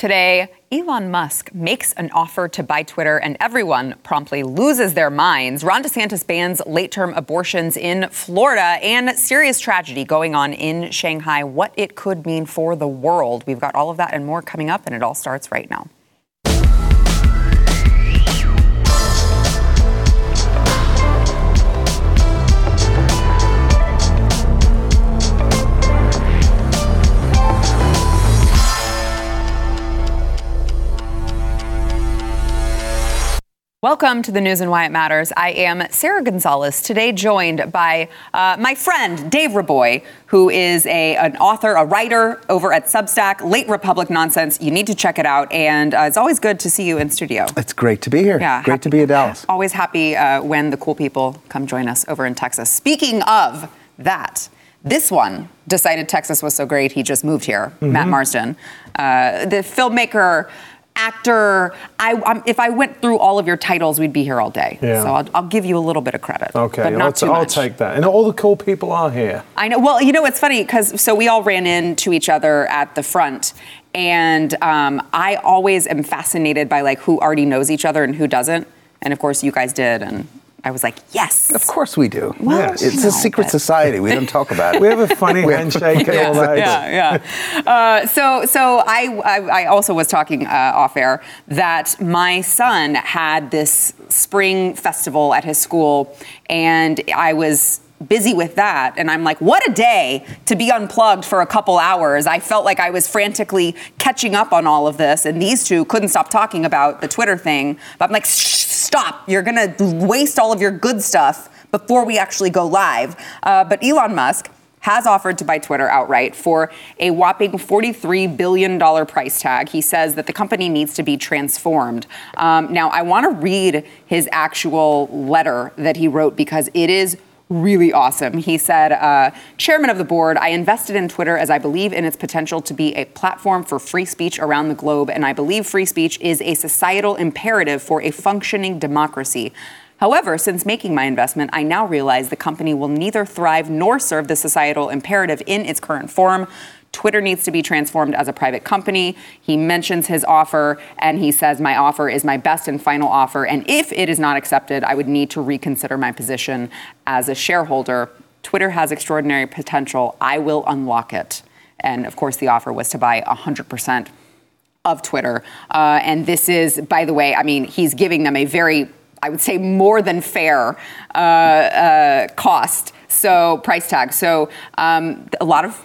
Today, Elon Musk makes an offer to buy Twitter, and everyone promptly loses their minds. Ron DeSantis bans late term abortions in Florida, and serious tragedy going on in Shanghai. What it could mean for the world. We've got all of that and more coming up, and it all starts right now. Welcome to the news and why it matters. I am Sara Gonzales, today joined by uh, my friend Dave Reaboi, who is a, an author, a writer over at Substack, Late Republic Nonsense. You need to check it out. And uh, it's always good to see you in studio. It's great to be here. Yeah, great happy, to be in Dallas. Always happy uh, when the cool people come join us over in Texas. Speaking of that, this one decided Texas was so great, he just moved here, mm-hmm. Matt Marsden. Uh, the filmmaker actor. I, if I went through all of your titles, we'd be here all day. Yeah. So I'll, I'll give you a little bit of credit. Okay, but not I'll take that. And all the cool people are here. I know. Well, you know, it's funny because so we all ran into each other at the front. And um, I always am fascinated by like who already knows each other and who doesn't. And of course, you guys did, and I was like, yes. Of course we do. Well, yes. It's a secret but... society. We don't talk about it. we have a funny handshake and all that. Yeah, yeah. Uh, so, so I, I, I, also was talking uh, off air that my son had this spring festival at his school, and I was busy with that. And I'm like, what a day to be unplugged for a couple hours. I felt like I was frantically catching up on all of this. And these two couldn't stop talking about the Twitter thing. But I'm like, stop. You're going to waste all of your good stuff before we actually go live. Uh, but Elon Musk has offered to buy Twitter outright for a whopping $43 billion price tag. He says that the company needs to be transformed. Um, now, I want to read his actual letter that he wrote because it is really awesome. He said, uh, Chairman of the board, I invested in Twitter as I believe in its potential to be a platform for free speech around the globe, and I believe free speech is a societal imperative for a functioning democracy. However, since making my investment, I now realize the company will neither thrive nor serve the societal imperative in its current form. Twitter needs to be transformed as a private company. He mentions his offer and he says, My offer is my best and final offer. And if it is not accepted, I would need to reconsider my position as a shareholder. Twitter has extraordinary potential. I will unlock it. And of course, the offer was to buy 100% of Twitter. Uh, and this is, by the way, I mean, he's giving them a very, I would say, more than fair uh, uh, cost. So, price tag. So, um, a lot of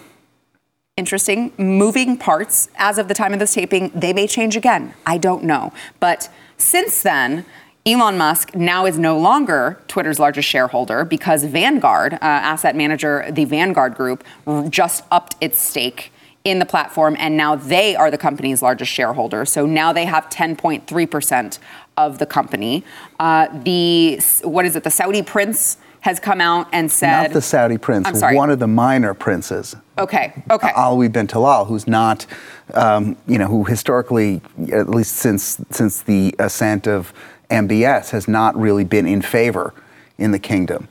interesting moving parts as of the time of this taping. They may change again. I don't know. But since then, Elon Musk now is no longer Twitter's largest shareholder because Vanguard, uh, asset manager, the Vanguard Group, just upped its stake in the platform, and now they are the company's largest shareholder. So now they have 10.3% of the company. Uh, the what is it? The Saudi prince has come out and said. Not the Saudi prince, I'm sorry. one of the minor princes. Okay, okay. Alwi bin Talal, who's not, um, you know, who historically, at least since, since the ascent of MBS, has not really been in favor in the kingdom.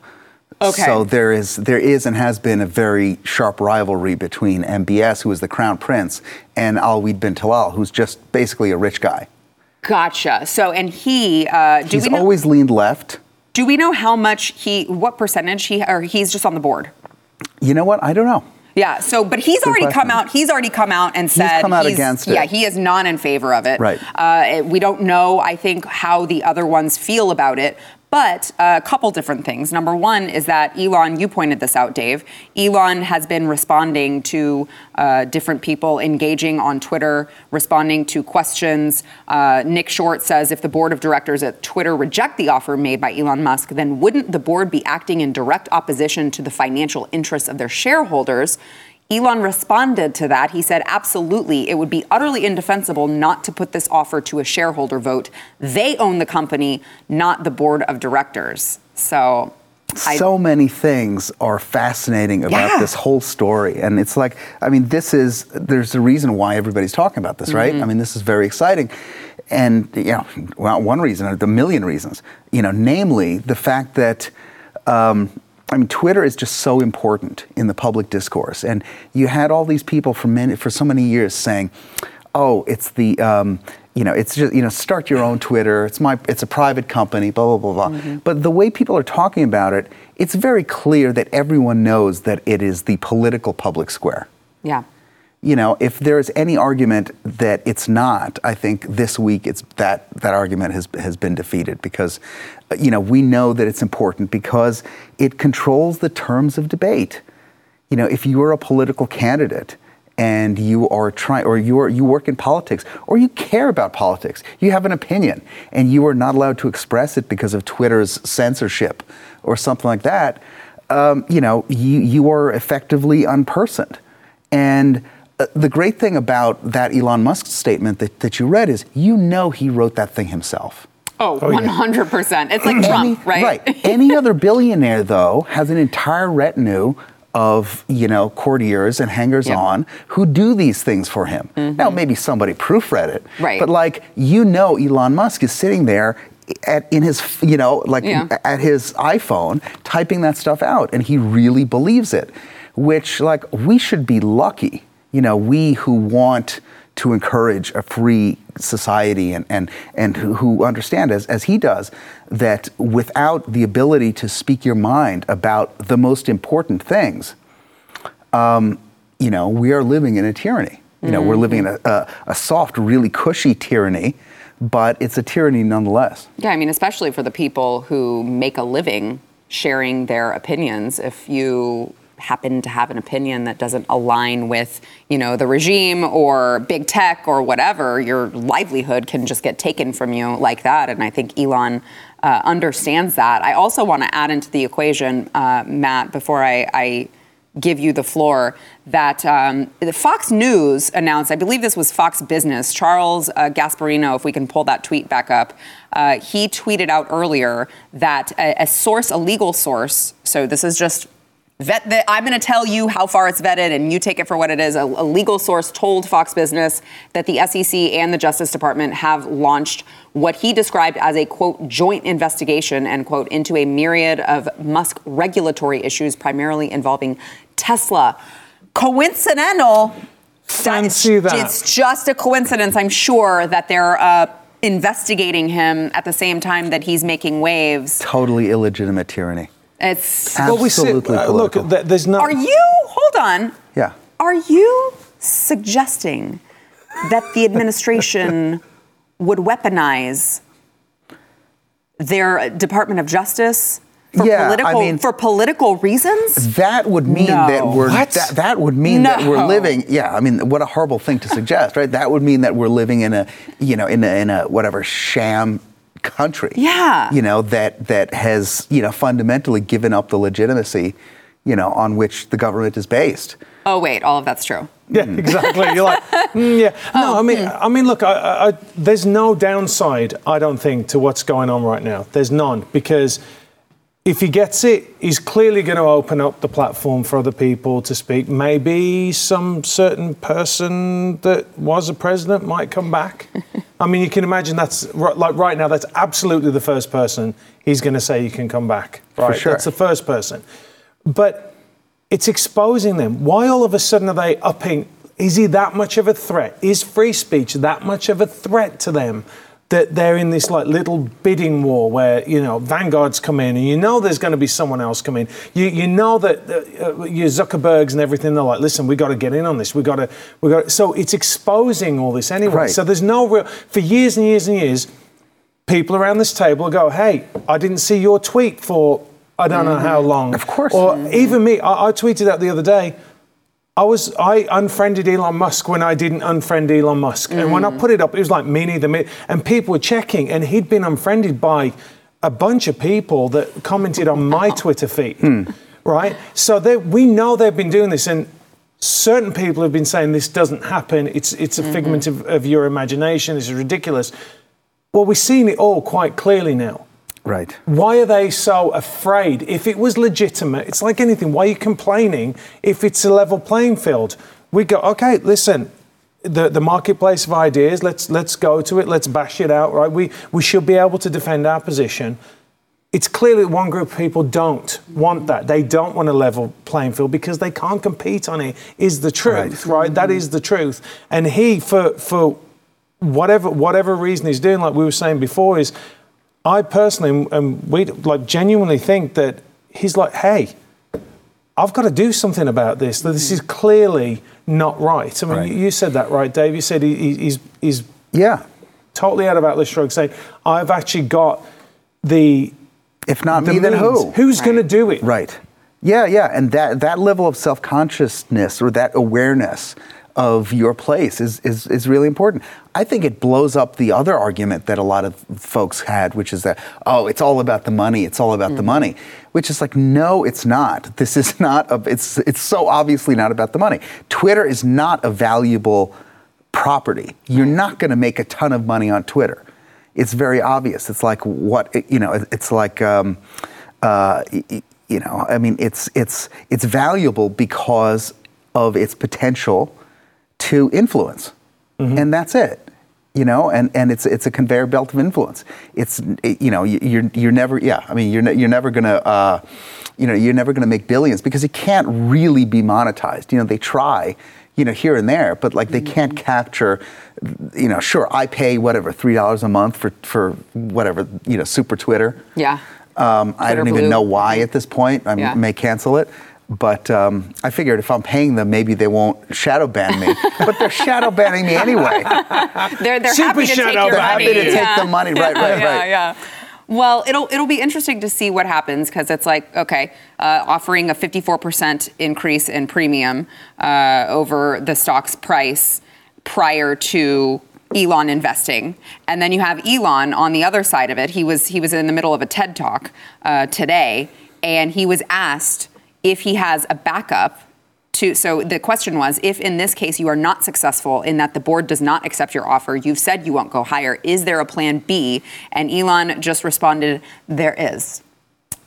Okay. So there is, there is and has been a very sharp rivalry between MBS, who is the crown prince, and Alwi bin Talal, who's just basically a rich guy. Gotcha. So, and he, uh, do He's always leaned left. Do we know how much he, what percentage he, or he's just on the board? You know what? I don't know. Yeah. So, but he's Good already question. come out. He's already come out and said he's come out he's, against it. Yeah, he is not in favor of it. Right. Uh, we don't know. I think how the other ones feel about it, but a couple different things. Number one is that Elon, you pointed this out, Dave. Elon has been responding to uh, different people engaging on Twitter, responding to questions. Uh, Nick Short says if the board of directors at Twitter reject the offer made by Elon Musk, then wouldn't the board be acting in direct opposition to the financial interests of their shareholders? Elon responded to that. He said, absolutely, it would be utterly indefensible not to put this offer to a shareholder vote. They own the company, not the board of directors. So. So many things are fascinating about yeah. this whole story. And it's like, I mean, this is, there's a reason why everybody's talking about this, right? Mm-hmm. I mean, this is very exciting. And, you know, well, one reason, the million reasons, you know, namely the fact that, um, I mean, Twitter is just so important in the public discourse. And you had all these people for, many, for so many years saying, oh, it's the, um, you know, it's just, you know, start your own Twitter. It's my, it's a private company, blah, blah, blah, blah. Mm-hmm. But the way people are talking about it, it's very clear that everyone knows that it is the political public square. Yeah. You know, if there's any argument that it's not, I think this week it's that that argument has has been defeated because, you know, we know that it's important because it controls the terms of debate. You know, if you are a political candidate and you are trying, or you are you work in politics, or you care about politics, you have an opinion, and you are not allowed to express it because of Twitter's censorship or something like that. Um, you know, you you are effectively unpersoned, and uh, the great thing about that Elon Musk statement that, that you read is you know he wrote that thing himself. Oh, yeah. 100%. It's like Trump, Any- right? Any other billionaire, though, has an entire retinue of you know courtiers and hangers Yeah. on who do these things for him. Now maybe somebody proofread it, Right. But like you know, Elon Musk is sitting there at in his you know like Yeah. at his iPhone typing that stuff out, and he really believes it. Which like we should be lucky, you know, we who want to encourage a free society and, and, and who, who understand, as, as he does, that without the ability to speak your mind about the most important things, um, you know, we are living in a tyranny. You know, we're living in a, a, a soft, really cushy tyranny, but it's a tyranny nonetheless. Yeah, I mean, especially for the people who make a living sharing their opinions. If you happen to have an opinion that doesn't align with, you know, the regime or big tech or whatever, your livelihood can just get taken from you like that. And I think Elon uh, understands that. I also want to add into the equation, uh, Matt, before I, I give you the floor that um, Fox News announced, I believe this was Fox Business, Charles uh, Gasparino, if we can pull that tweet back up, uh, he tweeted out earlier that a, a source, a legal source, so this is just vet the, I'm going to tell you how far it's vetted and you take it for what it is. A, a legal source told Fox Business that the SEC and the Justice Department have launched what he described as a quote joint investigation end quote into a myriad of Musk regulatory issues, primarily involving Tesla. Coincidental. Fancy it's, that. It's just a coincidence, I'm sure, that they're uh, investigating him at the same time that he's making waves. Totally illegitimate tyranny. It's. Well, we see- Absolutely uh, look, th- there's no. Are you? Hold on. Yeah. Are you suggesting that the administration would weaponize their Department of Justice for Yeah, I political mean- for political reasons? That would mean No. that we're What? that, that would mean that we're living. Yeah, I mean, what a horrible thing to suggest, right? That would mean that we're living in a, you know, in a, in a whatever sham country. Yeah. You know that that has you know fundamentally given up the legitimacy, you know, on which the government is based. Oh wait, all of that's true. Yeah, exactly. You're like, mm, yeah. No, I mean, I mean, look, I, I, I, there's no downside, I don't think, to what's going on right now. There's none because if he gets it, he's clearly going to open up the platform for other people to speak. Maybe some certain person that was a president might come back. I mean, you can imagine that's like right now. That's absolutely the first person he's going to say you can come back. Right, sure. that's the first person. But it's exposing them. Why all of a sudden are they upping? Is he that much of a threat? Is free speech that much of a threat to them that they're in this like little bidding war where you know Vanguard's come in and you know there's going to be someone else come in. You you know that uh, uh, your Zuckerbergs and everything. They're like, listen, we got to get in on this. We got to we got. So it's exposing all this anyway. Right. So there's no real for years and years and years people around this table go, "Hey, I didn't see your tweet for I don't know how long." Of course. Or even me, I, I tweeted out the other day. I was I unfriended Elon Musk when I didn't unfriend Elon Musk, and when I mm. put it up, it was like me neither me, and people were checking, and he'd been unfriended by a bunch of people that commented on my Twitter feed, hmm. right? So they, we know they've been doing this, and certain people have been saying this doesn't happen. It's it's a mm-hmm. figment of, of your imagination. This is ridiculous. Well, we've seen it all quite clearly now. Right. Why are they so afraid? If it was legitimate, it's like anything. Why are you complaining if it's a level playing field? We go, okay, listen, the, the marketplace of ideas, let's let's go to it, let's bash it out, right? We we should be able to defend our position. it's clearly one group of people don't want that. They don't want a level playing field because they can't compete on it. Is the truth, right? right? That is the truth. And he, for for whatever whatever reason he's doing, like we were saying before, is I personally and we like genuinely think that he's like, hey, I've got to do something about this. This is mm. clearly not right. I mean, right. you said that right, Dave. You said he, he's he's yeah totally out of Atlas Shrugged, saying I've actually got the if not me, then who? Who's right. going to do it? Right. Yeah, yeah, and that that level of self consciousness or that awareness of your place is, is is really important. I think it blows up the other argument that a lot of folks had, which is that oh, it's all about the money. It's all about mm-hmm. the money, which is like no, it's not. This is not. A, it's it's so obviously not about the money. Twitter is not a valuable property. You're not going to make a ton of money on Twitter it's very obvious. It's like what you know. It's like um, uh, you know. I mean, it's it's it's valuable because of its potential to influence, mm-hmm. and that's it. You know, and, and it's it's a conveyor belt of influence. It's you know you're you're never yeah. I mean you're ne- you're never gonna. Uh, you know, you're never going to make billions because it can't really be monetized. You know, they try, you know, here and there, but like they can't mm-hmm. capture, you know, sure, I pay whatever, $3 a month for, for whatever, you know, super Twitter. Yeah. Um, I don't even know why at this point. I yeah. may cancel it. But um, I figured if I'm paying them, maybe they won't shadow ban me. but they're shadow banning me anyway. they're they're Super happy to take your they're money. happy to yeah. take the money. Right, right, yeah, right. Yeah. Well, it'll it'll be interesting to see what happens because it's like okay, uh, offering a 54% increase in premium uh, over the stock's price prior to Elon investing, and then you have Elon on the other side of it. He was he was in the middle of a TED talk uh, today, and he was asked if he has a backup to so the question was if in this case you are not successful in that the board does not accept your offer you've said you won't go higher is there a plan b and elon just responded there is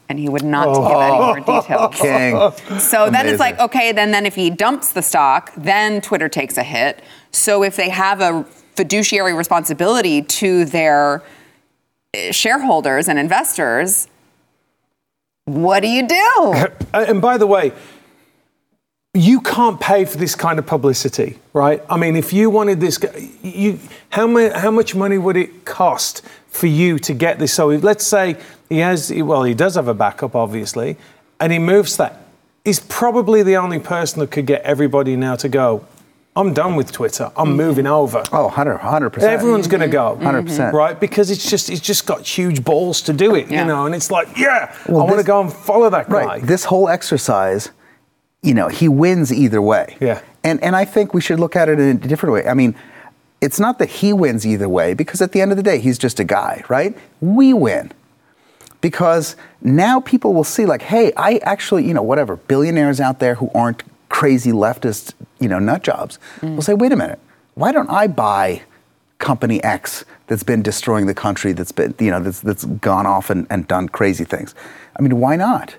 and he would not oh. give any more details. King. So then it's like, okay, then then if he dumps the stock, then Twitter takes a hit. So if they have a fiduciary responsibility to their eh, shareholders and investors, what do you do? And by the way, you can't pay for this kind of publicity, right? I mean, if you wanted this, you how, much how much money would it cost for you to get this? So let's say he has, well, he does have a backup, obviously, and he moves that. He's probably the only person that could get everybody now to go. I'm done with Twitter. I'm mm-hmm. moving over. Oh, 100 percent. Everyone's going to go, 100 mm-hmm. percent, right? Because it's just it's just got huge balls to do it, yeah. you know. And it's like, yeah, well, I want to go and follow that guy. Right. This whole exercise you know, he wins either way. Yeah. And and I think we should look at it in a different way. I mean, it's not that he wins either way because at the end of the day, he's just a guy, right? We win. Because now people will see like, hey, I actually, you know, whatever, billionaires out there who aren't crazy leftist, you know, nut jobs mm. will say, wait a minute, why don't I buy company X that's been destroying the country, that's been, you know, that's, that's gone off and, and done crazy things? I mean, why not?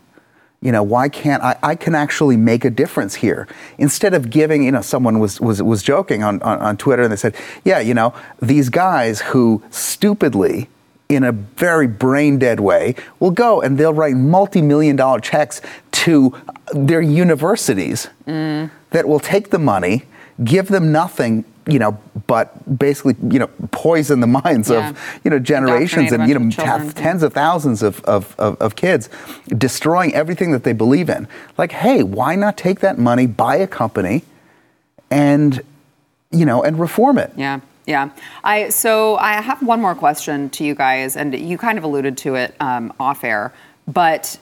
you know why can't I, I can actually make a difference here instead of giving you know someone was was was joking on, on, on twitter and they said yeah you know these guys who stupidly in a very brain dead way will go and they'll write multi-million dollar checks to their universities mm. that will take the money give them nothing you know, but basically, you know, poison the minds yeah. of, you know, generations and, you know, t- tens of thousands of, of, of, of, kids, destroying everything that they believe in. Like, hey, why not take that money, buy a company, and, you know, and reform it? Yeah. Yeah. I so I have one more question to you guys, and you kind of alluded to it um, off air, but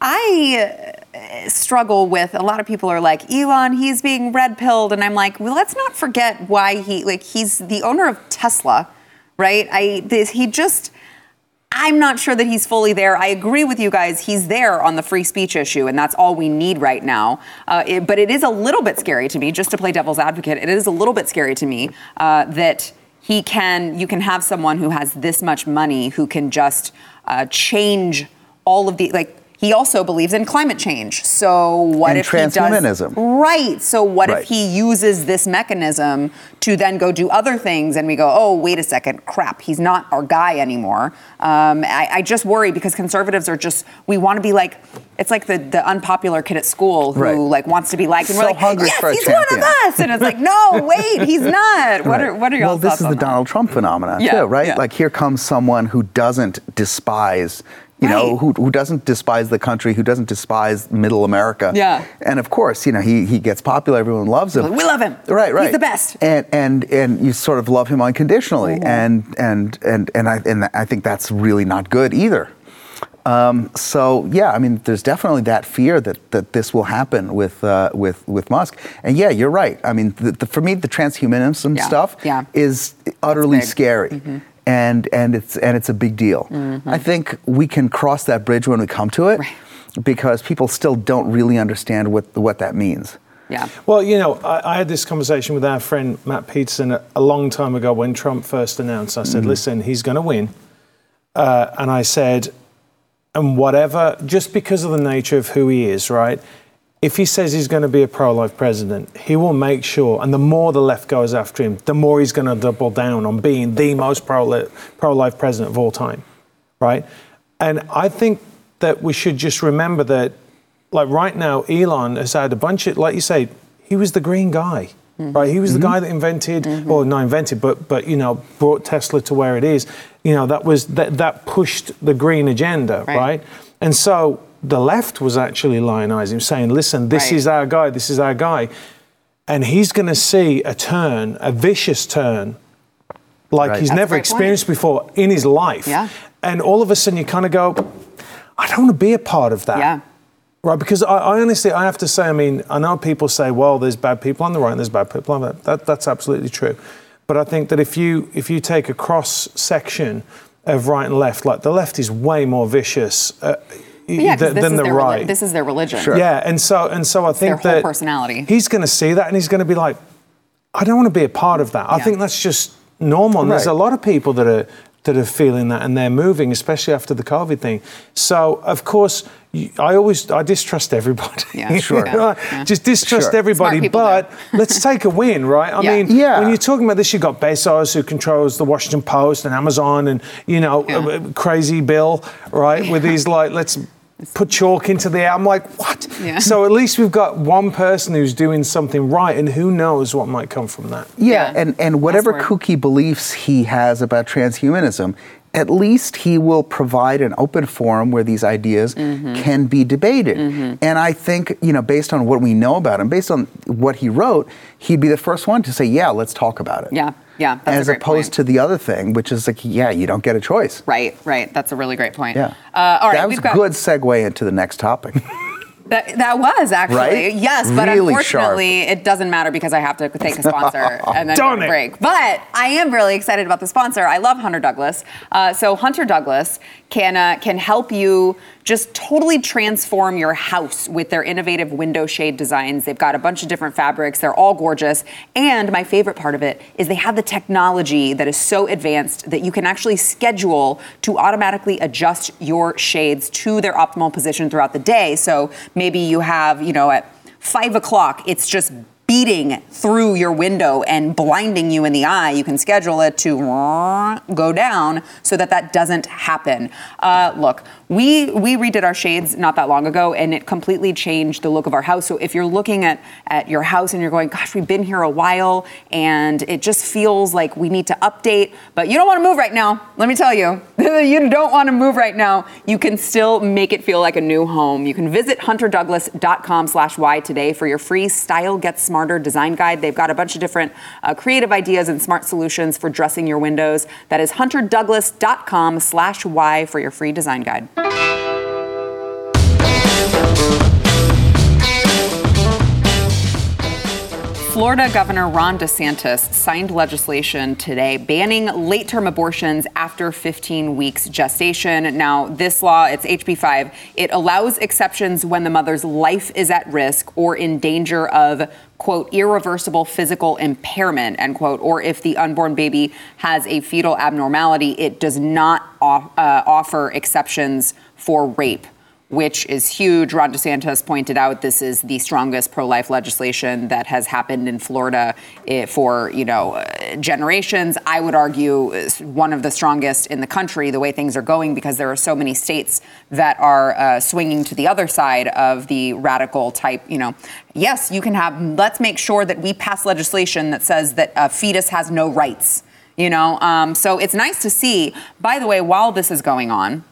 I uh, struggle with a lot of people are like Elon he's being red pilled and I'm like well let's not forget why he like he's the owner of Tesla right I this, he just I'm not sure that he's fully there. I agree with you guys. He's there on the free speech issue, and that's all we need right now. Uh, it, but it is a little bit scary to me, just to play devil's advocate. It is a little bit scary to me uh, that he can. You can have someone who has this much money who can just uh, change all of the like he also believes in climate change. So what And if he does right? So what Right. if he uses this mechanism to then go do other things, and we go, oh, wait a second, crap, he's not our guy anymore. Um, I, I just worry because conservatives are just we want to be like it's like the, the unpopular kid at school who Right. like wants to be liked, and So we're like, hungry yes, for a he's one of us, and it's like, no, wait, he's not. What are what are your well, this is the that? Donald Trump phenomenon Yeah, too, right? yeah. Like here comes someone who doesn't despise, you know, who, who doesn't despise the country, who doesn't despise middle America. Yeah. And of course, you know, he he gets popular, everyone loves him. We love him. Right, right. He's the best. And and and you sort of love him unconditionally, Mm-hmm. and and and and I and I think that's really not good either. Um, so yeah, I mean, there's definitely that fear that, that this will happen with uh, with with Musk. And yeah, you're right. I mean, the, the, for me, the transhumanism Yeah, stuff yeah. is utterly scary. Mm-hmm. Scary, and and it's and it's a big deal. I think we can cross that bridge when we come to it, Right. because people still don't really understand what what that means. Yeah. Well, you know, I, I had this conversation with our friend Matt Peterson a, a long time ago when Trump first announced. I said, listen, he's going to win. Uh, and I said, and whatever, just because of the nature of who he is, right? If he says he's going to be a pro life president, he will make sure, and the more the left goes after him, the more he's going to double down on being the most pro life president of all time, right? And I think that we should just remember that, like right now, Elon has had a bunch of, like you say, he was the green guy. Mm-hmm. Right, he was the mm-hmm. guy that invented, mm-hmm. or not invented, but but you know, brought Tesla to where it is. You know, that was that that pushed the green agenda, Right. right? And so the left was actually lionizing, saying, "Listen, this Right. is our guy. This is our guy," and he's going to see a turn, a vicious turn, like Right. he's That's never great point. experienced before in his life. Yeah. And all of a sudden, you kind of go, "I don't want to be a part of that." Yeah. Right, because I, I honestly, I have to say, I mean, I know people say, well, there's bad people on the right and there's bad people on the left. That, that's absolutely true. But I think that if you if you take a cross section of right and left, like the left is way more vicious uh, Yeah, 'cause than, this than is the their reli- right. this is their religion. Sure. Yeah, and so and so I think their whole that personality. He's going to see that and he's going to be like, I don't want to be a part of that. I think that's just normal. And there's a lot of people that are that are feeling that and they're moving, especially after the COVID thing. So of course, I always I distrust everybody. Yeah, Sure. Right? yeah. Just distrust Sure. everybody. But let's take a win, right? I Yeah. mean, Yeah. when you're talking about this, you've got Bezos who controls the Washington Post and Amazon, and you know, Yeah. uh, crazy Bill, right? With these like, let's put chalk into the air. I'm like, what? Yeah. So at least we've got one person who's doing something right, and who knows what might come from that. Yeah, Yeah. and, and whatever kooky beliefs he has about transhumanism, at least he will provide an open forum where these ideas Mm-hmm. can be debated. And I think, you know, based on what we know about him, based on what he wrote, he'd be the first one to say, yeah, let's talk about it. Yeah, yeah, As opposed point. to the other thing, which is like, yeah, you don't get a choice. Right, right. That's a really great point. Yeah. Uh, all right, that was a got good segue into the next topic. That, that was actually Right? yes, but Really unfortunately it doesn't matter because I have to thank a sponsor and then Darn go to break. But I am really excited about the sponsor. I love Hunter Douglas. Uh, so Hunter Douglas can uh, can help you just totally transform your house with their innovative window shade designs. They've got a bunch of different fabrics. They're all gorgeous. And my favorite part of it is they have the technology that is so advanced that you can actually schedule to automatically adjust your shades to their optimal position throughout the day. So maybe you have, you know, at five o'clock, it's just beating through your window and blinding you in the eye. You can schedule it to go down so that that doesn't happen. Uh, look, we we redid our shades not that long ago, and it completely changed the look of our house. So if you're looking at at your house and you're going, gosh, we've been here a while, and it just feels like we need to update, but you don't want to move right now. Let me tell you, you don't want to move right now. You can still make it feel like a new home. You can visit hunterdouglas.com/why today for your free Style Get Smarter design guide. They've got a bunch of different uh, creative ideas and smart solutions for dressing your windows. That is hunterdouglas.com/why for your free design guide thank you Florida Governor Ron DeSantis signed legislation today banning late term abortions after 15 weeks gestation. Now, this law, it's HB 5, it allows exceptions when the mother's life is at risk or in danger of, quote, irreversible physical impairment, end quote, or if the unborn baby has a fetal abnormality. It does not off, uh, offer exceptions for rape. Which is huge. Ron DeSantis pointed out this is the strongest pro-life legislation that has happened in Florida eh, for you know uh, generations. I would argue one of the strongest in the country. The way things are going, because there are so many states that are uh, swinging to the other side of the radical type. You know, yes, you can have. Let's make sure that we pass legislation that says that a fetus has no rights. You know, um, so it's nice to see. By the way, while this is going on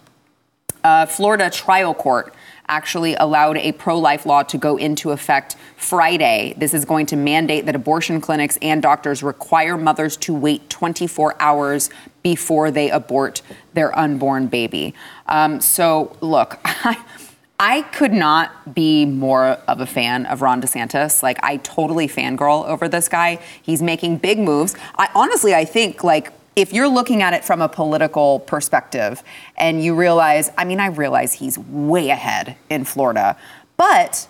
uh, Florida trial court actually allowed a pro life law to go into effect Friday. This is going to mandate that abortion clinics and doctors require mothers to wait 24 hours before they abort their unborn baby. Um, so, look, I, I could not be more of a fan of Ron DeSantis. Like, I totally fangirl over this guy. He's making big moves. I honestly, I think, like, if you're looking at it from a political perspective and you realize, I mean, I realize he's way ahead in Florida, but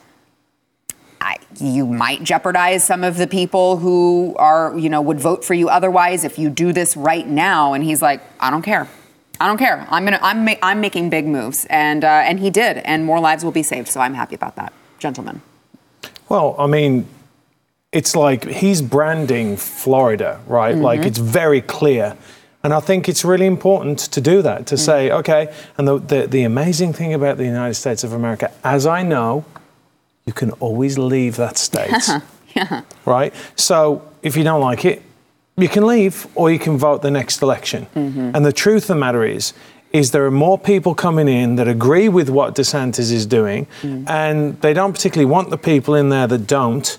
I, you might jeopardize some of the people who are, you know, would vote for you otherwise if you do this right now. And he's like, I don't care. I don't care. I'm gonna. I'm. Ma- I'm making big moves, and uh, and he did, and more lives will be saved. So I'm happy about that, gentlemen. Well, I mean, it's like he's branding Florida, right? Mm-hmm. Like it's very clear. And I think it's really important to do that, to mm-hmm. say, okay, and the, the, the, amazing thing about the United States of America, as I know, you can always leave that state. yeah. Right? So if you don't like it, you can leave or you can vote the next election. Mm-hmm. And the truth of the matter is, is there are more people coming in that agree with what DeSantis is doing, mm. and they don't particularly want the people in there that don't.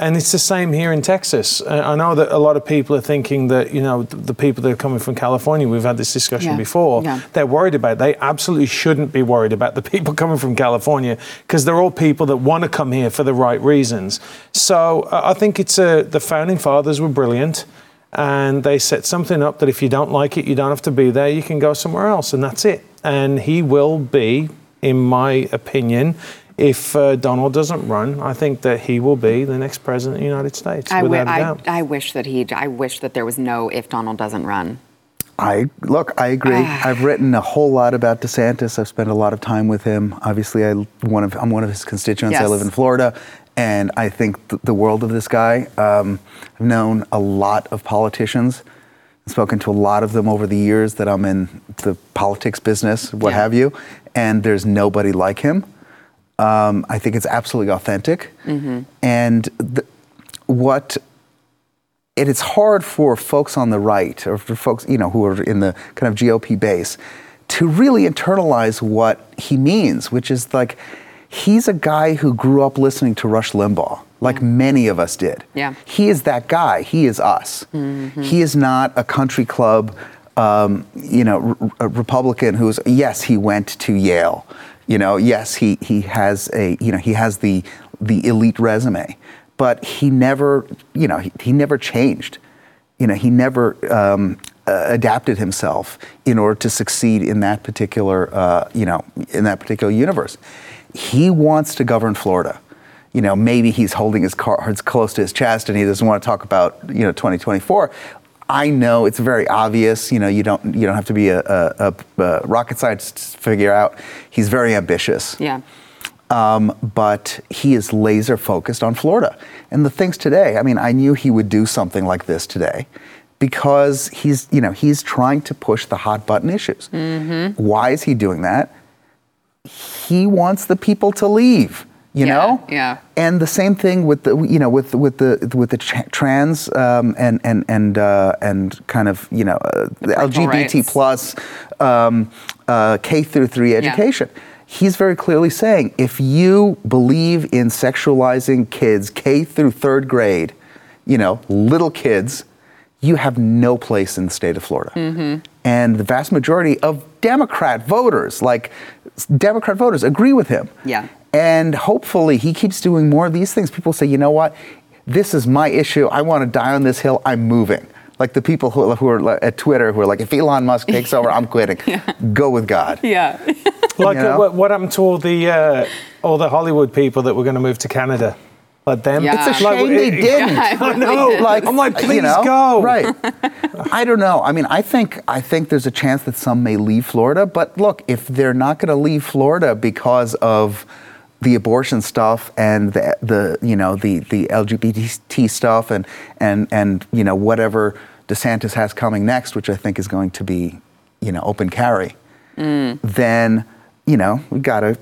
And it's the same here in Texas. Uh, I know that a lot of people are thinking that, you know, the, people that are coming from California, we've had this discussion yeah. before, yeah. they're worried about. It. They absolutely shouldn't be worried about the people coming from California because they're all people that want to come here for the right reasons. So uh, I think it's a, the founding fathers were brilliant and they set something up that if you don't like it, you don't have to be there, you can go somewhere else, and that's it. And he will be, in my opinion, if uh, Donald doesn't run, I think that he will be the next president of the United States. I, w- I, I wish that he. I wish that there was no if Donald doesn't run. I look. I agree. Ah. I've written a whole lot about DeSantis. I've spent a lot of time with him. Obviously, I one of I'm one of his constituents. Yes. I live in Florida, and I think th- the world of this guy. Um, I've known a lot of politicians. spoken to a lot of them over the years that I'm in the politics business, what yeah. have you, and there's nobody like him. Um, I think it's absolutely authentic. Mm-hmm. And the, what it is hard for folks on the right or for folks you know who are in the kind of GOP base to really internalize what he means, which is like he's a guy who grew up listening to Rush Limbaugh, like yeah. many of us did. Yeah. He is that guy. He is us. Mm-hmm. He is not a country club, um, you know, r- Republican who's yes, he went to Yale. You know, yes, he, he has a you know he has the the elite resume, but he never you know he, he never changed. You know, he never um, uh, adapted himself in order to succeed in that particular uh, you know in that particular universe. He wants to govern Florida. You know, maybe he's holding his cards close to his chest and he doesn't want to talk about you know 2024. I know it's very obvious. You know, you don't you don't have to be a, a, a rocket scientist to figure out. He's very ambitious. Yeah. Um, but he is laser focused on Florida and the things today. I mean, I knew he would do something like this today because he's you know he's trying to push the hot button issues. Mm-hmm. Why is he doing that? He wants the people to leave you yeah, know yeah and the same thing with the you know with with the with the trans um, and and and uh, and kind of you know uh, the lgbt rights. plus um, uh, k through 3 education yeah. he's very clearly saying if you believe in sexualizing kids k through third grade you know little kids you have no place in the state of florida mm-hmm. and the vast majority of democrat voters like democrat voters agree with him yeah and hopefully he keeps doing more of these things. People say, you know what? This is my issue. I want to die on this hill. I'm moving. Like the people who, who are at Twitter who are like, if Elon Musk takes over, I'm quitting. yeah. Go with God. Yeah. like you know? what, what, happened to all the uh, all the Hollywood people that were going to move to Canada? Let them. Yeah. It's a Like, shame they it- didn't. Yeah, I know. Like, I'm like, please you know, go. Right. I don't know. I mean, I think I think there's a chance that some may leave Florida, but look, if they're not going to leave Florida because of the abortion stuff and the, the you know the the LGBT stuff and and and you know whatever DeSantis has coming next, which I think is going to be you know open carry, then you know we got to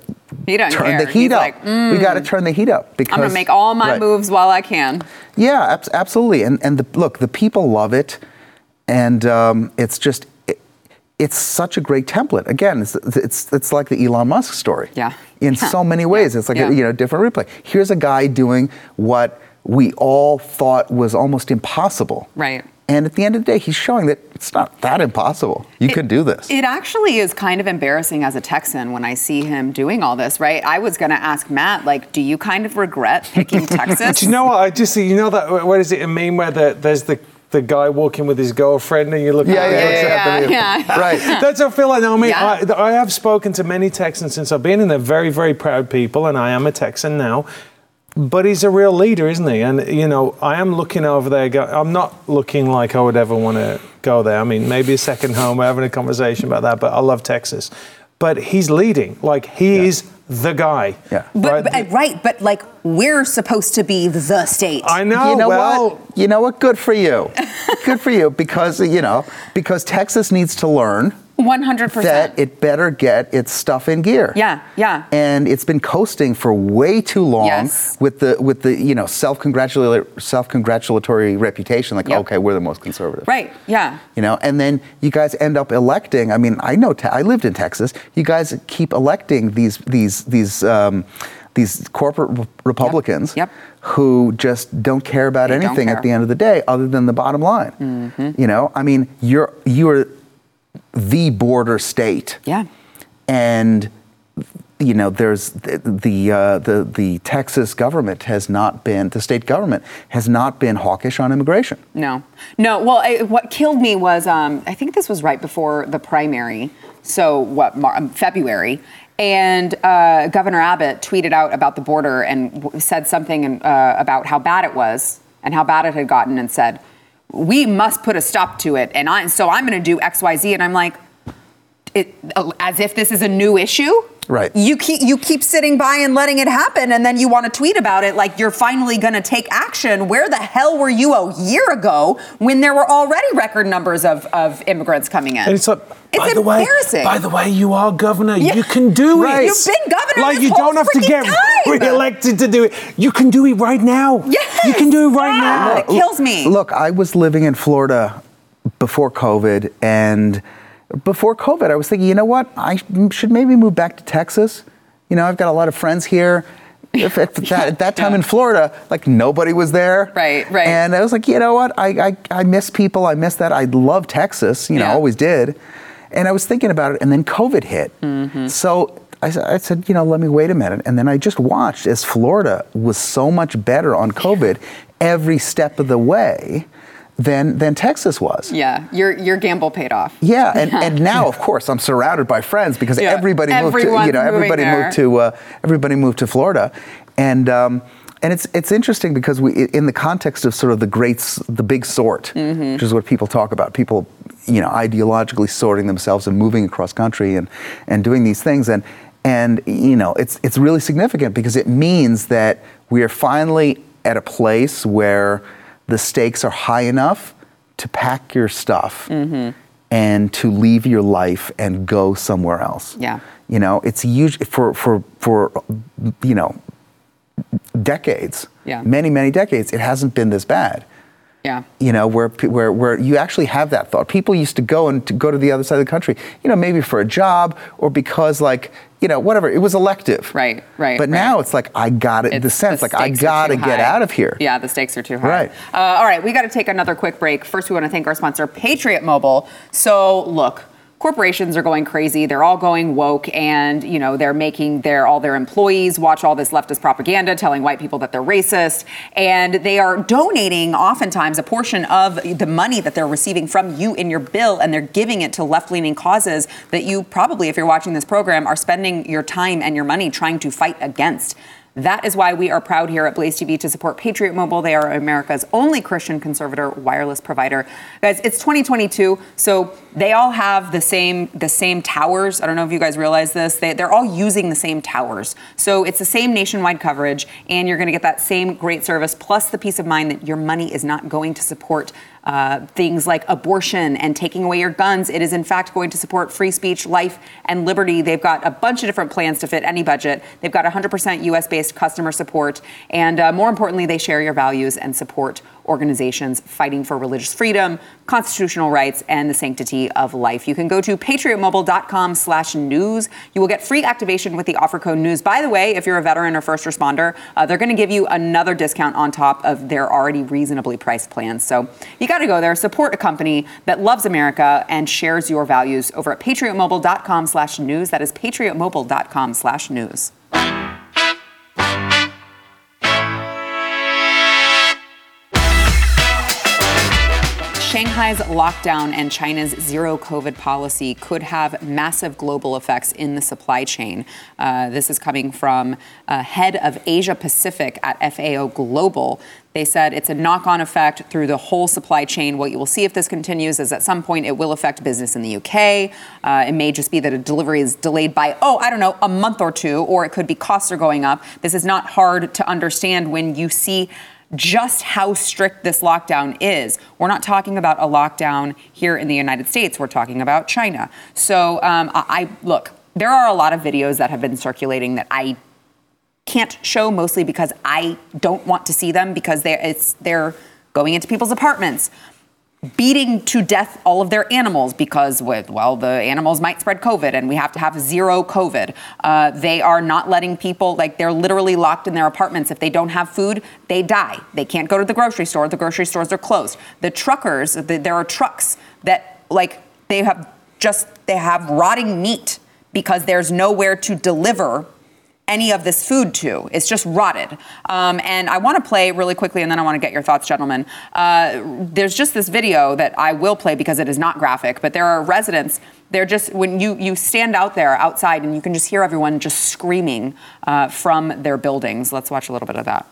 He turn the heat He's up. like, "Mm, we got to turn the heat up because I'm going to make all my Right. moves while I can. Yeah, abs- absolutely. And and the, look, the people love it, and um, it's just it's such a great template. Again, it's it's it's like the Elon Musk story. Yeah. In Yeah. so many ways, it's like Yeah. a you know different replay. Here's a guy doing what we all thought was almost impossible. Right. And at the end of the day, he's showing that it's not that impossible. You It- could do this. It actually is kind of embarrassing as a Texan when I see him doing all this, right? I was going to ask Matt, like, do you kind of regret picking Texas? Do you know what? I just you know that what is it a meme where the, there's the the guy walking with his girlfriend and you look Yeah, at yeah, yeah, yeah, yeah. right. That's how I feel like now. I mean, Yeah. I, I have spoken to many Texans since I've been in. They're very, very proud people, and I am a Texan now. But he's a real leader, isn't he? And you know, I am looking over there. Go, I'm not looking like I would ever want to go there. I mean, maybe a second home. We're having a conversation about that. But I love Texas. But he's leading. Like he is the guy. Yeah. But, right? but- right, but like, we're supposed to be the state. I know. you know well, what? You know what? Good for you. Good for you because you know because Texas needs to learn 100%. that it better get its stuff in gear. Yeah, yeah. And it's been coasting for way too long Yes. with the with the you know self congratulatory self congratulatory reputation. Like Yep. okay, we're the most conservative. right, yeah. You know, and then you guys end up electing. I mean, I know te- I lived in Texas. You guys keep electing these these these um, these corporate re- Republicans Yep. who just don't care about They anything care. at the end of the day, other than the bottom line. Mm-hmm. You know, I mean, you're you're the border state Yeah. and you know there's the the, uh, the the Texas government has not been the state government has not been hawkish on immigration. No, no. Well, I, what killed me was um, I think this was right before the primary. So what? Mar- um, February. And uh, Governor Abbott tweeted out about the border and w- said something uh, about how bad it was and how bad it had gotten, and said, "We must put a stop to it." And I, so I'm going to do X, Y, Z. And I'm like, it, as if this is a new issue. Right. You keep you keep sitting by and letting it happen, and then you want to tweet about it like you're finally going to take action. Where the hell were you a year ago when there were already record numbers of, of immigrants coming in? And it's like, It's by the way, embarrassing. by the way, you are governor. Yeah. You can do Right. it. You've been governor Like this you whole don't have to get time. re-elected to do it. You can do it right now. Yes. You can do it right Ah, now. It kills me. Look, I was living in Florida before COVID, and before COVID, I was thinking, you know what? I should maybe move back to Texas. You know, I've got a lot of friends here. If at that, at that time Yeah. in Florida, like nobody was there. Right, right. And I was like, you know what? I, I, I miss people. I miss that. I love Texas. You know, Yeah. always did. And I was thinking about it, and then COVID hit. Mm-hmm. So I said, you know, let me wait a minute. And then I just watched as Florida was so much better on COVID every step of the way than than Texas was. yeah, your your gamble paid off. Yeah, and, and now of course I'm surrounded by friends because Yeah, everybody moved to you know everybody there. moved to uh, everybody moved to Florida, and um, and it's it's interesting because we in the context of sort of the greats the big sort, Mm-hmm. which is what people talk about, people you know ideologically sorting themselves and moving across country and and doing these things and and you know it's it's really significant because it means that we are finally at a place where the stakes are high enough to pack your stuff Mm-hmm. and to leave your life and go somewhere else. Yeah. You know, it's usually for for for you know decades. Yeah. Many many decades. It hasn't been this bad. Yeah. You know, where where where you actually have that thought. People used to go and to go to the other side of the country. You know, maybe for a job or because like you know whatever it was elective. Right, right, But right. now it's like I got it. The sense like I got to get out of here. Yeah, the stakes are too high. Right. Uh, all right, we got to take another quick break. First, we want to thank our sponsor, Patriot Mobile. So, look. Corporations are going crazy. They're all going woke, and you know they're making their all their employees watch all this leftist propaganda, telling white people that they're racist, and they are donating oftentimes a portion of the money that they're receiving from you in your bill, and they're giving it to left-leaning causes that you probably, if you're watching this program, are spending your time and your money trying to fight against. That is why we are proud here at Blaze TV to support Patriot Mobile. They are America's only Christian conservator wireless provider. Guys, it's 2022, so they all have the same the same towers. I don't know if you guys realize this. They, they're all using the same towers. So it's the same nationwide coverage, and you're going to get that same great service plus the peace of mind that your money is not going to support uh, things like abortion and taking away your guns. It is, in fact, going to support free speech, life, and liberty. They've got a bunch of different plans to fit any budget. They've got 100% US based customer support. And uh, more importantly, they share your values and support organizations fighting for religious freedom, constitutional rights, and the sanctity of life. You can go to patriotmobile.com slash news. You will get free activation with the offer code news. By the way, if you're a veteran or first responder, uh, they're going to give you another discount on top of their already reasonably priced plans. So you got to go there, support a company that loves America and shares your values over at patriotmobile.com slash news. That is patriotmobile.com slash news. Shanghai's lockdown and China's zero COVID policy could have massive global effects in the supply chain. Uh, this is coming from uh, head of Asia Pacific at FAO Global. They said it's a knock on effect through the whole supply chain. What you will see if this continues is at some point it will affect business in the UK. Uh, it may just be that a delivery is delayed by, oh, I don't know, a month or two, or it could be costs are going up. This is not hard to understand when you see just how strict this lockdown is. We're not talking about a lockdown here in the United States. We're talking about China. So um, I, I look. There are a lot of videos that have been circulating that I can't show mostly because I don't want to see them because they're, it's, they're going into people's apartments beating to death all of their animals because, with, well, the animals might spread COVID and we have to have zero COVID. Uh, they are not letting people, like, they're literally locked in their apartments. If they don't have food, they die. They can't go to the grocery store. The grocery stores are closed. The truckers, the, there are trucks that, like, they have just, they have rotting meat because there's nowhere to deliver any of this food to. It's just rotted. Um, and I want to play really quickly, and then I want to get your thoughts, gentlemen. Uh, there's just this video that I will play because it is not graphic, but there are residents. They're just when you you stand out there outside, and you can just hear everyone just screaming uh, from their buildings. Let's watch a little bit of that.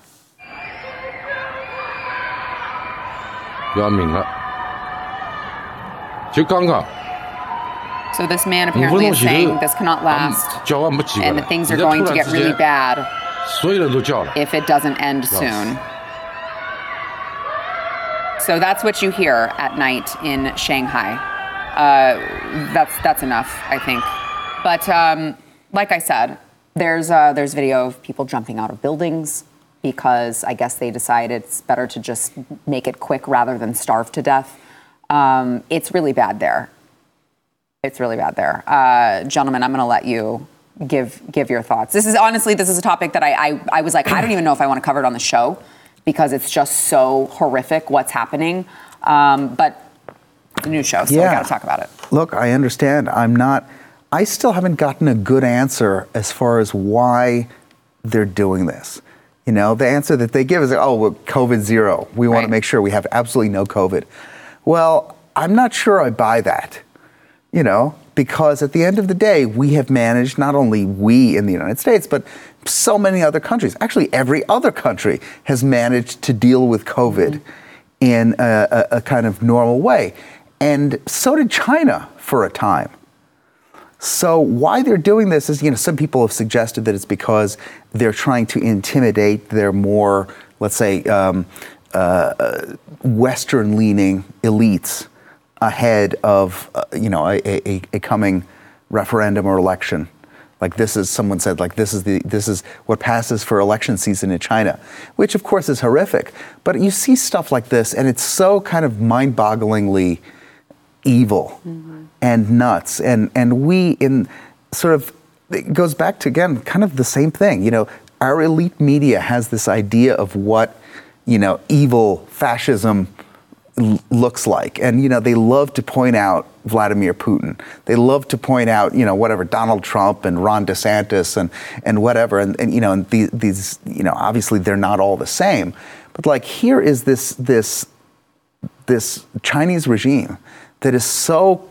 So this man apparently is saying this cannot last, and that things are going to get really bad if it doesn't end soon. So that's what you hear at night in Shanghai. Uh, that's that's enough, I think. But um, like I said, there's uh, there's video of people jumping out of buildings because I guess they decide it's better to just make it quick rather than starve to death. Um, it's really bad there. It's really bad there. Uh, gentlemen, I'm going to let you give give your thoughts. This is honestly, this is a topic that I, I, I was like, I don't even know if I want to cover it on the show because it's just so horrific what's happening. Um, but the new show, so Yeah. we got to talk about it. Look, I understand. I'm not. I still haven't gotten a good answer as far as why they're doing this. You know, the answer that they give is, "Oh, well, COVID zero. We want Right. to make sure we have absolutely no COVID." Well, I'm not sure I buy that. You know, because at the end of the day, we have managed not only we in the United States, but so many other countries. Actually, every other country has managed to deal with COVID in a, a, a kind of normal way, and so did China for a time. So why they're doing this is, you know, some people have suggested that it's because they're trying to intimidate their more, let's say, um, uh, Western-leaning elites ahead of, uh, you know, a, a, a coming referendum or election. Like this is, someone said, like this is the this is what passes for election season in China, which of course is horrific. But you see stuff like this, and it's so kind of mind-bogglingly evil and nuts and and we in sort of it goes back to again kind of the same thing you know our elite media has this idea of what you know evil fascism looks like and you know they love to point out Vladimir Putin they love to point out you know whatever Donald Trump and Ron DeSantis and and whatever and, and you know and these, these you know obviously they're not all the same but like here is this this this Chinese regime that is so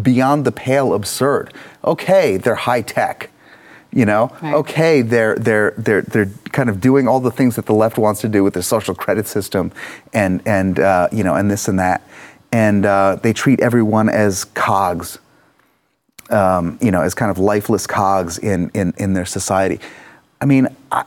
beyond the pale absurd. Okay, they're high tech. You know, Right. okay, they're they're they're they're kind of doing all the things that the left wants to do with the social credit system, and and uh, you know, and this and that, and uh, they treat everyone as cogs, um, you know, as kind of lifeless cogs in in in their society. I mean, I,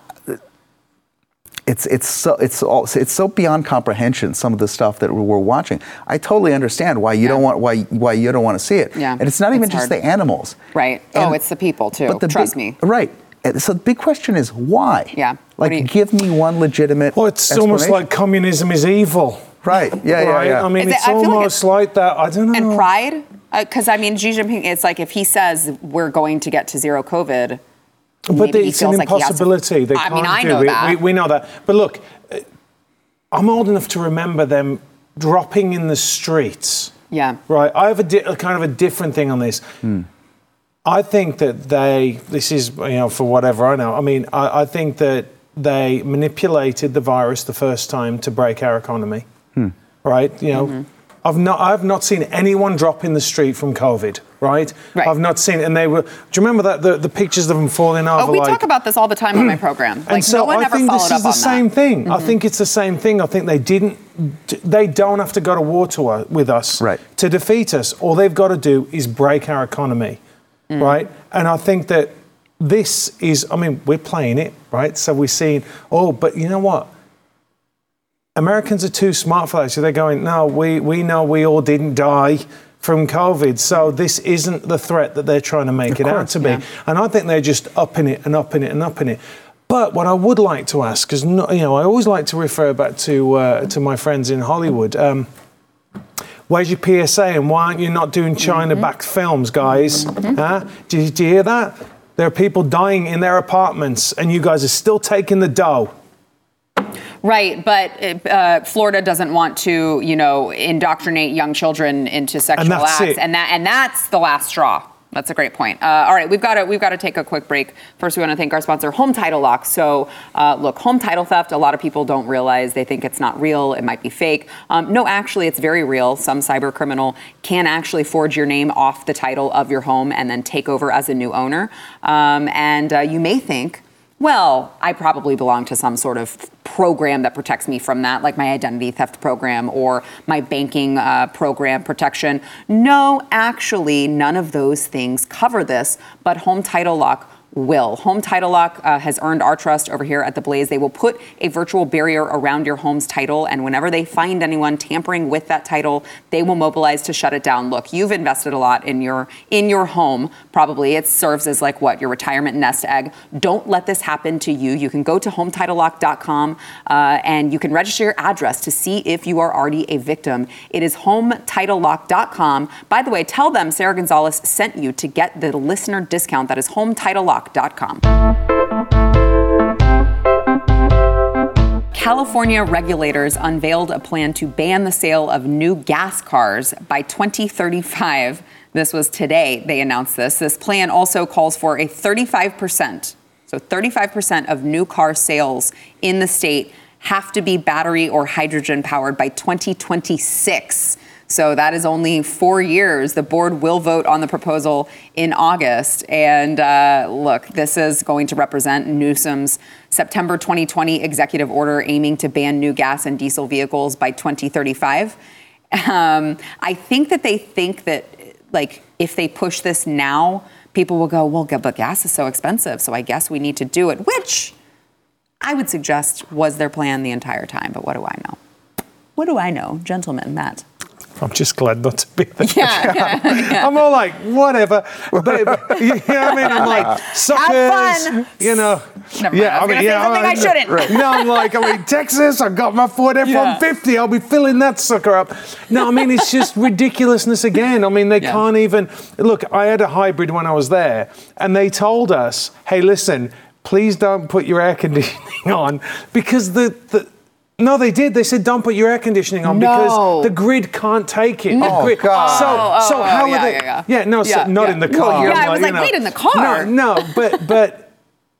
it's it's so it's all it's so beyond comprehension. Some of the stuff that we're watching, I totally understand why you Yeah. don't want why why you don't want to see it. Yeah, and it's not even it's just hard. the animals. Right. And- oh, it's the people too. but the Trust big- me. Right. So the big question is why? Yeah. Like, you- give me one legitimate. Well, it's almost like communism is evil. Right. Yeah. Yeah. right? Yeah. I mean, Is it- it's I feel like almost like, that. I don't know. And pride, uh, because I mean, Xi Jinping. It's like if he says we're going to get to zero COVID. But maybe he it's feels an like he has to- impossibility. They I mean, can't I do know it. that. We, we know that. But look, uh, I'm old enough to remember them dropping in the streets. Yeah. Right. I have a, di- a kind of a different thing on this. I think that they. This is you know for whatever I know. I mean, I, I think that they manipulated the virus the first time to break our economy. Right. You know. Mm-hmm. I've not, I've not seen anyone drop in the street from COVID, right? Right. I've not seen, and they were. Do you remember that the, the pictures of them falling over? Oh, we like, talk about this all the time on my program. Like and so no one I ever think this is the same that. thing. I think it's the same thing. I think they didn't. They don't have to go to war to us, with us Right. to defeat us. All they've got to do is break our economy, Mm. right? And I think that this is. I mean, we're playing it, right? So we're seeing. Oh, but you know what? Americans are too smart for that. So they're going, no, we, we know we all didn't die from COVID. So this isn't the threat that they're trying to make it out to be. yeah. And I think they're just upping it and upping it and upping it. But what I would like to ask, because you know, I always like to refer back to uh, to my friends in Hollywood. Um, where's your PSA and why aren't you not doing China-backed films, guys? Huh? Do you, do you hear that? There are people dying in their apartments, and you guys are still taking the dough. Right, but uh, Florida doesn't want to, you know, indoctrinate young children into sexual that's acts, it. and that and that's the last straw. That's a great point. Uh, all right, we've got to we've got to take a quick break. First, we want to thank our sponsor, Home Title Lock. So, uh, look, home title theft. A lot of people don't realize they think it's not real. It might be fake. Um, no, actually, it's very real. Some cyber criminal can actually forge your name off the title of your home and then take over as a new owner. Um, and uh, you may think well, I probably belong to some sort of program that protects me from that, like my identity theft program or my banking uh, program protection. No, actually, none of those things cover this, but Home Title Lock will. Home Title Lock uh, has earned our trust over here at the Blaze. They will put a virtual barrier around your home's title, and whenever they find anyone tampering with that title, they will mobilize to shut it down. Look, you've invested a lot in your in your home. Probably it serves as like what your retirement nest egg. Don't let this happen to you. You can go to HometitleLock.com uh, and you can register your address to see if you are already a victim. It is HometitleLock.com. By the way, tell them Sara Gonzales sent you to get the listener discount. That is California regulators unveiled a plan to ban the sale of new gas cars by 2035. This was today they announced this. This plan also calls for a 35%, so 35% of new car sales in the state have to be battery or hydrogen powered by 2026. So that is only four years. The board will vote on the proposal in August. And uh, look, this is going to represent Newsom's September 2020 executive order aiming to ban new gas and diesel vehicles by 2035. Um, I think that they think that, like, if they push this now, people will go, well, but gas is so expensive, so I guess we need to do it, which I would suggest was their plan the entire time. But what do I know? What do I know, gentlemen, Matt? I'm just glad not to be there. Yeah, I'm all like, whatever. But, but, you know what I mean? I'm like, suckers. You know. Never mind. I was gonna say something I shouldn't. No, I'm like, I'm in Texas. I've got my Ford F-150. I'll be filling that sucker up. No, I mean, it's just ridiculousness again. I mean, they Yeah. can't even. Look, I had a hybrid when I was there, and they told us, hey, listen, please don't put your air conditioning on because the. the no, they did. They said don't put your air conditioning on No. because the grid can't take it. The Oh, grid- God. So, Oh, so oh, how yeah, are they? yeah, yeah. no, so not yeah. in the Well, car. yeah, I was you like, know. wait, in the car? No, no, but but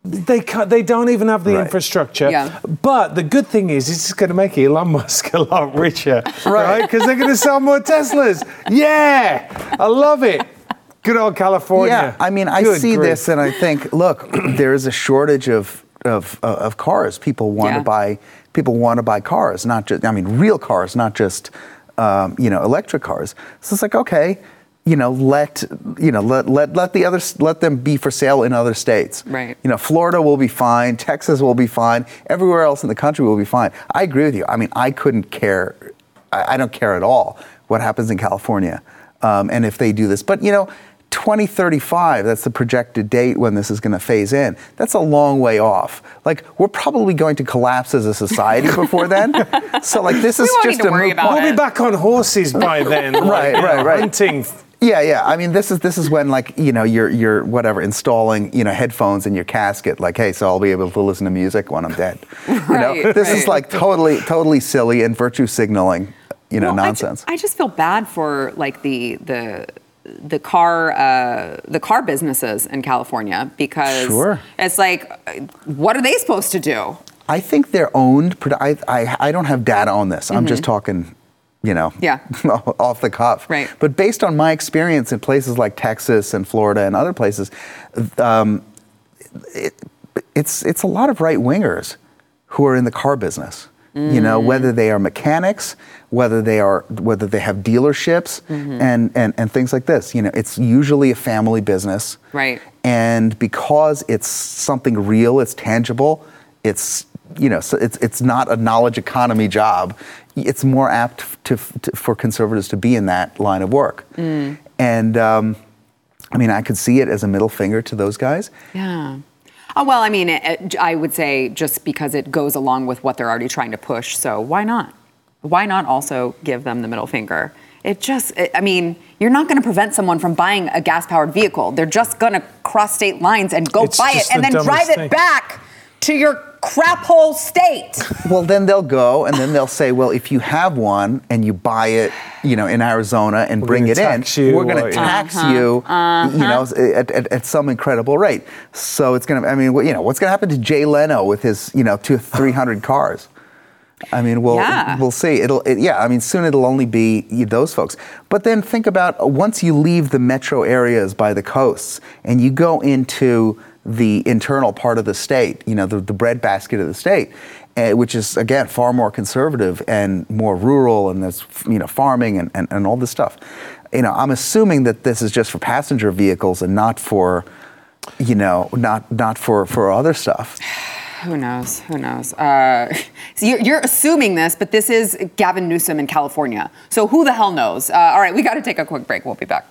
they ca- they don't even have the Right. infrastructure. Yeah. But the good thing is, it's going to make Elon Musk a lot richer, right? Because they're going to sell more Teslas. Yeah, I love it. Good old California. Yeah, I mean, I Good see grief. this and I think, look, there is a shortage of of, uh, of cars. People want Yeah. to buy people want to buy cars, not just I mean, real cars, not just um, you know electric cars. So it's like okay. You know, let you know let, let let the others let them be for sale in other states. Right. You know, Florida will be fine. Texas will be fine. Everywhere else in the country will be fine. I agree with you. I mean, I couldn't care. I, I don't care at all what happens in California, um, and if they do this. But you know, 2035. That's the projected date when this is going to phase in. That's a long way off. Like we're probably going to collapse as a society before then. so like this is just a worry moot. We'll it. be back on horses by then. like, Right, right, right. Hunting. Yeah, yeah. I mean, this is this is when like you know you're you're whatever installing you know headphones in your casket. Like, hey, so I'll be able to listen to music when I'm dead. You know, Right, this is like totally totally silly and virtue signaling. You know, Well, I ju- nonsense. I, just feel bad for like the the the car uh, the car businesses in California because Sure. it's like, what are they supposed to do? I think they're owned. I, I, I don't have data on this. I'm just talking, you know, Yeah. off the cuff. Right. But based on my experience in places like Texas and Florida and other places, um, it, it's it's a lot of right wingers who are in the car business. You know, Mm. whether they are mechanics, whether they are whether they have dealerships Mm-hmm. and, and and things like this. You know, it's usually a family business. Right. And because it's something real, it's tangible, it's you know, so it's it's not a knowledge economy job. It's more apt to, to for conservatives to be in that line of work. Mm. And um, I mean, I could see it as a middle finger to those guys. Yeah. Oh, well, I mean, it, it- I would say just because it goes along with what they're already trying to push. So why not? Why not also give them the middle finger? It just, it, I mean, you're not going to prevent someone from buying a gas powered vehicle. They're just going to cross state lines and go It's buy it and the then drive dumbest it back to your crap hole state. Well, then they'll go and then they'll say, well, if you have one and you buy it, you know, in Arizona and bring gonna it in, you we're going or- to yeah. tax you, you know, at, at, at some incredible rate. So it's going to, I mean, you know, what's going to happen to Jay Leno with his, you know, two, 300 cars? I mean, we'll Yeah. we'll see. It'll it, yeah. I mean, soon it'll only be those folks. But then think about uh, once you leave the metro areas by the coasts and you go into the internal part of the state, you know, the, the breadbasket of the state, uh, which is again far more conservative and more rural, and there's you know farming and, and, and all this stuff. You know, I'm assuming that this is just for passenger vehicles and not for, you know, not not for for other stuff. Who knows? Who knows? Uh, so you're, you're assuming this, but this is Gavin Newsom in California. So who the hell knows? Uh, all right, we got to take a quick break. We'll be back.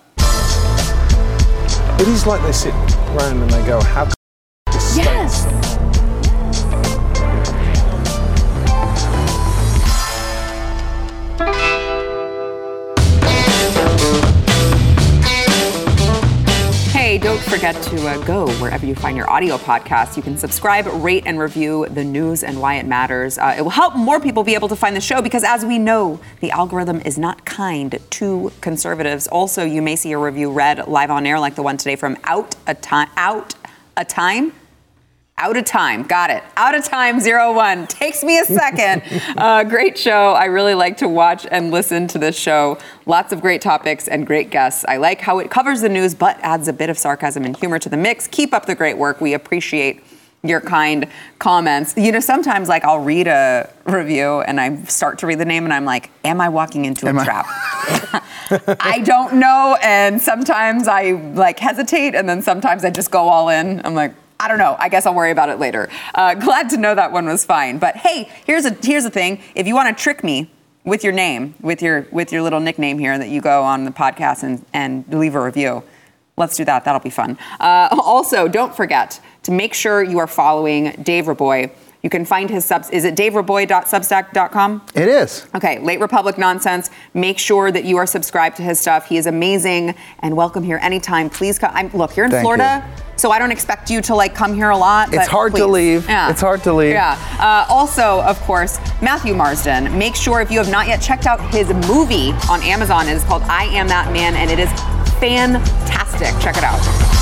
It is like they sit and they go, how Yes. Don't forget to uh, go wherever you find your audio podcast. You can subscribe, rate, and review the news and why it matters. Uh, it will help more people be able to find the show because, as we know, the algorithm is not kind to conservatives. Also, you may see a review read live on air, like the one today from Out a Time. Out a Time. Out of time. Got it. Out of time, zero one. Takes me a second. uh, great show. I really like to watch and listen to this show. Lots of great topics and great guests. I like how it covers the news but adds a bit of sarcasm and humor to the mix. Keep up the great work. We appreciate your kind comments. You know, sometimes like I'll read a review and I start to read the name and I'm like, am I walking into Am a I- trap? I don't know. And sometimes I like hesitate and then sometimes I just go all in. I'm like, I don't know. I guess I'll worry about it later. Uh, glad to know that one was fine. But hey, here's a here's the thing. If you want to trick me with your name, with your with your little nickname here that you go on the podcast and, and leave a review, let's do that. That'll be fun. Uh, also, don't forget to make sure you are following Dave Reaboi. You can find his subs. Is it davereaboi.substack.com? It is. Okay, Late Republic Nonsense. Make sure that you are subscribed to his stuff. He is amazing and welcome here anytime. Please come. I'm, look, you're in Thank Florida, so I don't expect you to like come here a lot. It's hard to please. leave. It's hard to leave. Yeah. Uh, also, of course, Matthew Marsden. Make sure if you have not yet checked out his movie on Amazon, it is called I Am That Man, and it is fantastic. Check it out.